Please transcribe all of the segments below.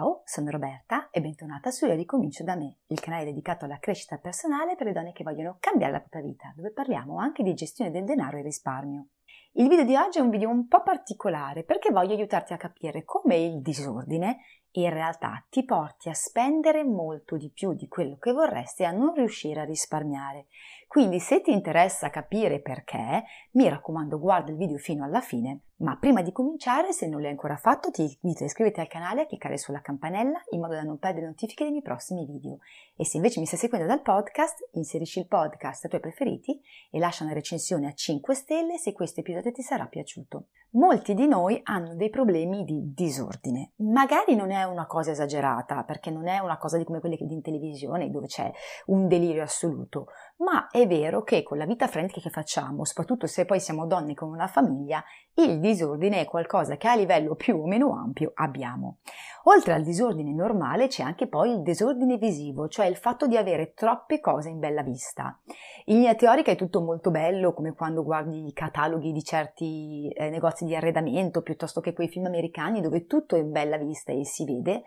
Ciao, sono Roberta e bentornata su Io ricomincio da me, il canale dedicato alla crescita personale per le donne che vogliono cambiare la propria vita, dove parliamo anche di gestione del denaro e risparmio. Il video di oggi è un video un po' particolare perché voglio aiutarti a capire come il disordine in realtà ti porti a spendere molto di più di quello che vorresti e a non riuscire a risparmiare. Quindi se ti interessa capire perché, mi raccomando guarda il video fino alla fine ma prima di cominciare, se non l'hai ancora fatto, ti invito a iscriverti al canale e a cliccare sulla campanella in modo da non perdere notifiche dei miei prossimi video. E se invece mi stai seguendo dal podcast, inserisci il podcast ai tuoi preferiti e lascia una recensione a 5 stelle se questo episodio ti sarà piaciuto. Molti di noi hanno dei problemi di disordine. Magari non è una cosa esagerata, perché non è una cosa di come quelle che in televisione dove c'è un delirio assoluto, ma è vero che con la vita frenetica che facciamo, soprattutto se poi siamo donne con una famiglia, il disordine è qualcosa che a livello più o meno ampio abbiamo. Oltre al disordine normale c'è anche poi il disordine visivo, cioè il fatto di avere troppe cose in bella vista. In linea teorica è tutto molto bello, come quando guardi i cataloghi di certi eh, negozi di arredamento, piuttosto che quei film americani dove tutto è in bella vista e si vede.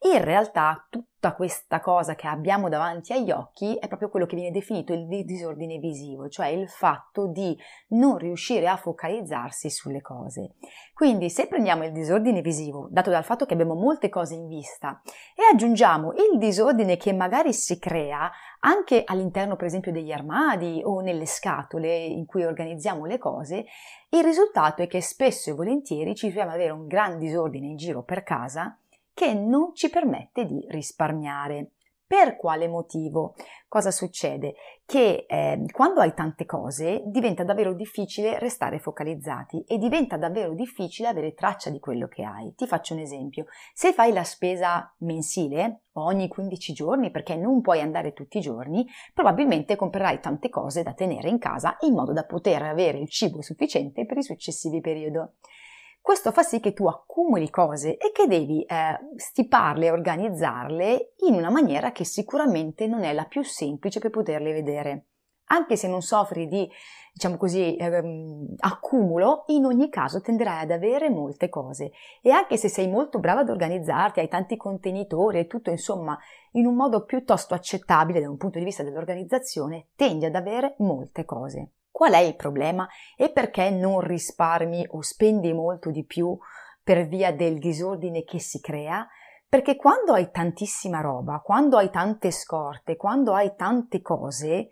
In realtà tutta questa cosa che abbiamo davanti agli occhi è proprio quello che viene definito il disordine visivo, cioè il fatto di non riuscire a focalizzarsi sulle cose. Quindi se prendiamo il disordine visivo, dato dal fatto che abbiamo molte cose in vista, e aggiungiamo il disordine che magari si crea anche all'interno per esempio degli armadi o nelle scatole in cui organizziamo le cose, il risultato è che spesso e volentieri ci troviamo ad avere un gran disordine in giro per casa che non ci permette di risparmiare. Per quale motivo? Cosa succede? Che eh, quando hai tante cose diventa davvero difficile restare focalizzati e diventa davvero difficile avere traccia di quello che hai. Ti faccio un esempio. Se fai la spesa mensile ogni 15 giorni perché non puoi andare tutti i giorni, probabilmente comprerai tante cose da tenere in casa in modo da poter avere il cibo sufficiente per i successivi periodi. Questo fa sì che tu accumuli cose e che devi eh, stiparle e organizzarle in una maniera che sicuramente non è la più semplice per poterle vedere. Anche se non soffri di, diciamo così, ehm, accumulo, in ogni caso tenderai ad avere molte cose. E anche se sei molto brava ad organizzarti, hai tanti contenitori e tutto, insomma, in un modo piuttosto accettabile da un punto di vista dell'organizzazione, tendi ad avere molte cose. Qual è il problema e perché non risparmi o spendi molto di più per via del disordine che si crea? Perché quando hai tantissima roba, quando hai tante scorte, quando hai tante cose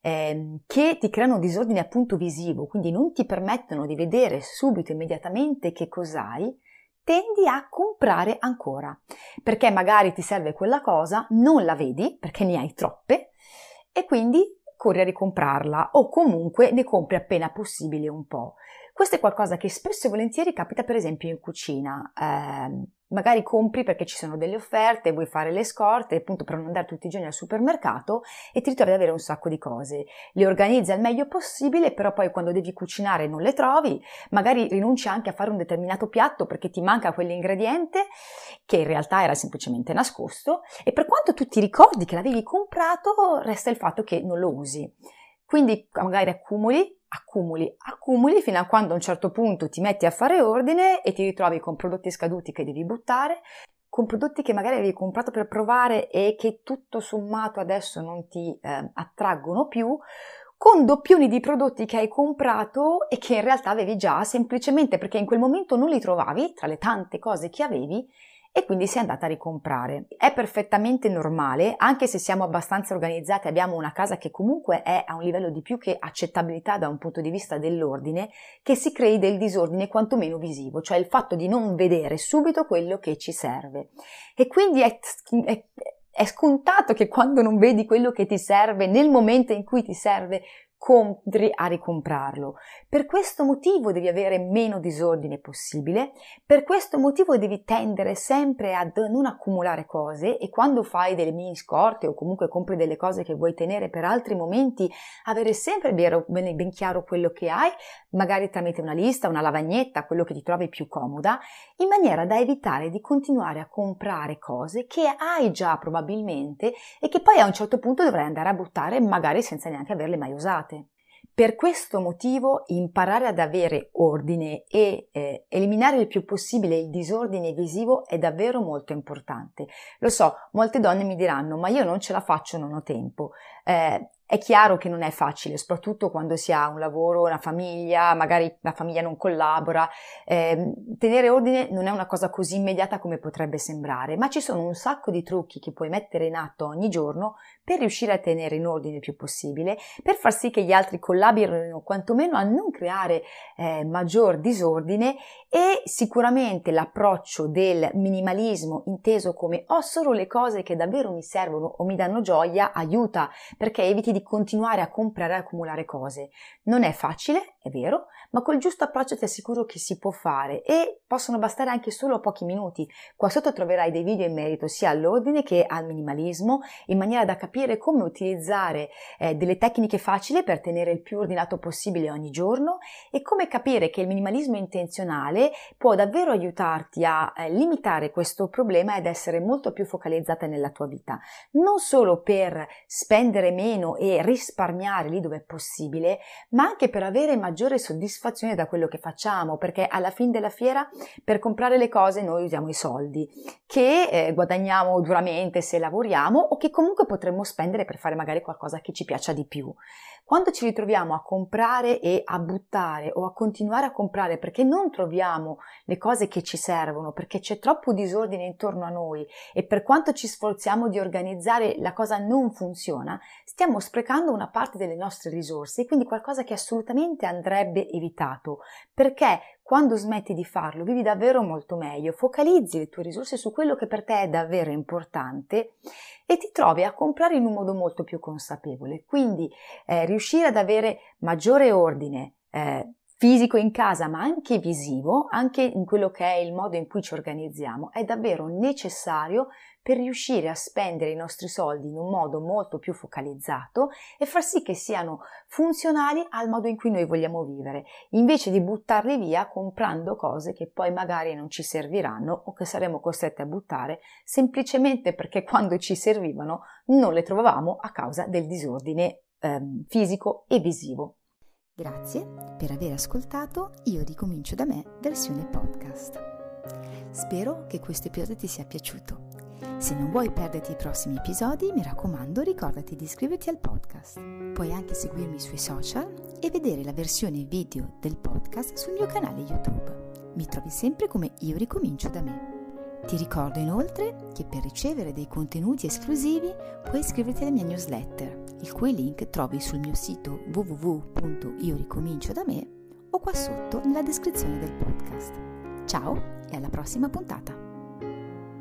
eh, che ti creano disordine appunto visivo, quindi non ti permettono di vedere subito, immediatamente che cos'hai, tendi a comprare ancora, perché magari ti serve quella cosa, non la vedi perché ne hai troppe e quindi corri a ricomprarla o comunque ne compri appena possibile un po'. Questo è qualcosa che spesso e volentieri capita per esempio in cucina. Eh, magari compri perché ci sono delle offerte, vuoi fare le scorte, appunto per non andare tutti i giorni al supermercato e ti ritrovi ad avere un sacco di cose. Le organizzi al meglio possibile, però poi quando devi cucinare non le trovi, magari rinunci anche a fare un determinato piatto perché ti manca quell'ingrediente che in realtà era semplicemente nascosto e per quanto tu ti ricordi che l'avevi comprato, resta il fatto che non lo usi. Quindi magari accumuli accumuli, accumuli fino a quando a un certo punto ti metti a fare ordine e ti ritrovi con prodotti scaduti che devi buttare, con prodotti che magari avevi comprato per provare e che tutto sommato adesso non ti eh, attraggono più, con doppioni di prodotti che hai comprato e che in realtà avevi già semplicemente perché in quel momento non li trovavi tra le tante cose che avevi e quindi si è andata a ricomprare. È perfettamente normale, anche se siamo abbastanza organizzati, abbiamo una casa che comunque è a un livello di più che accettabilità da un punto di vista dell'ordine, che si crei del disordine quantomeno visivo, cioè il fatto di non vedere subito quello che ci serve. E quindi è, è, è scontato che quando non vedi quello che ti serve, nel momento in cui ti serve, compri a ricomprarlo. Per questo motivo devi avere meno disordine possibile, per questo motivo devi tendere sempre a non accumulare cose e quando fai delle mini scorte o comunque compri delle cose che vuoi tenere per altri momenti, avere sempre ben, ben chiaro quello che hai, magari tramite una lista, una lavagnetta, quello che ti trovi più comoda, in maniera da evitare di continuare a comprare cose che hai già probabilmente e che poi a un certo punto dovrai andare a buttare magari senza neanche averle mai usate. Per questo motivo imparare ad avere ordine e eh, eliminare il più possibile il disordine visivo è davvero molto importante. Lo so, molte donne mi diranno ma io non ce la faccio, non ho tempo. Eh, è chiaro che non è facile, soprattutto quando si ha un lavoro, una famiglia, magari la famiglia non collabora. Eh, tenere ordine non è una cosa così immediata come potrebbe sembrare, ma ci sono un sacco di trucchi che puoi mettere in atto ogni giorno per riuscire a tenere in ordine il più possibile, per far sì che gli altri collaborino quantomeno a non creare eh, maggior disordine e sicuramente l'approccio del minimalismo inteso come ho solo le cose che davvero mi servono o mi danno gioia aiuta perché eviti di di continuare a comprare e accumulare cose. Non è facile, è vero, ma col giusto approccio ti assicuro che si può fare e possono bastare anche solo pochi minuti. Qua sotto troverai dei video in merito sia all'ordine che al minimalismo, in maniera da capire come utilizzare eh, delle tecniche facili per tenere il più ordinato possibile ogni giorno e come capire che il minimalismo intenzionale può davvero aiutarti a eh, limitare questo problema ed essere molto più focalizzata nella tua vita. Non solo per spendere meno risparmiare lì dove è possibile, ma anche per avere maggiore soddisfazione da quello che facciamo, perché alla fine della fiera per comprare le cose noi usiamo i soldi che eh, guadagniamo duramente se lavoriamo o che comunque potremmo spendere per fare magari qualcosa che ci piaccia di più. Quando ci ritroviamo a comprare e a buttare o a continuare a comprare perché non troviamo le cose che ci servono, perché c'è troppo disordine intorno a noi e per quanto ci sforziamo di organizzare la cosa non funziona, stiamo sprecando una parte delle nostre risorse, quindi qualcosa che assolutamente andrebbe evitato, perché quando smetti di farlo vivi davvero molto meglio, focalizzi le tue risorse su quello che per te è davvero importante e ti trovi a comprare in un modo molto più consapevole. Quindi eh, riuscire ad avere maggiore ordine, eh, fisico in casa, ma anche visivo, anche in quello che è il modo in cui ci organizziamo, è davvero necessario per riuscire a spendere i nostri soldi in un modo molto più focalizzato e far sì che siano funzionali al modo in cui noi vogliamo vivere, invece di buttarli via comprando cose che poi magari non ci serviranno o che saremo costretti a buttare semplicemente perché quando ci servivano non le trovavamo a causa del disordine ehm, fisico e visivo. Grazie per aver ascoltato Io ricomincio da me versione podcast. Spero che questo episodio ti sia piaciuto. Se non vuoi perderti i prossimi episodi, mi raccomando, ricordati di iscriverti al podcast. Puoi anche seguirmi sui social e vedere la versione video del podcast sul mio canale YouTube. Mi trovi sempre come Io ricomincio da me. Ti ricordo inoltre che per ricevere dei contenuti esclusivi puoi iscriverti alla mia newsletter, il cui link trovi sul mio sito www.ioricomincio da me o qua sotto nella descrizione del podcast. Ciao e alla prossima puntata!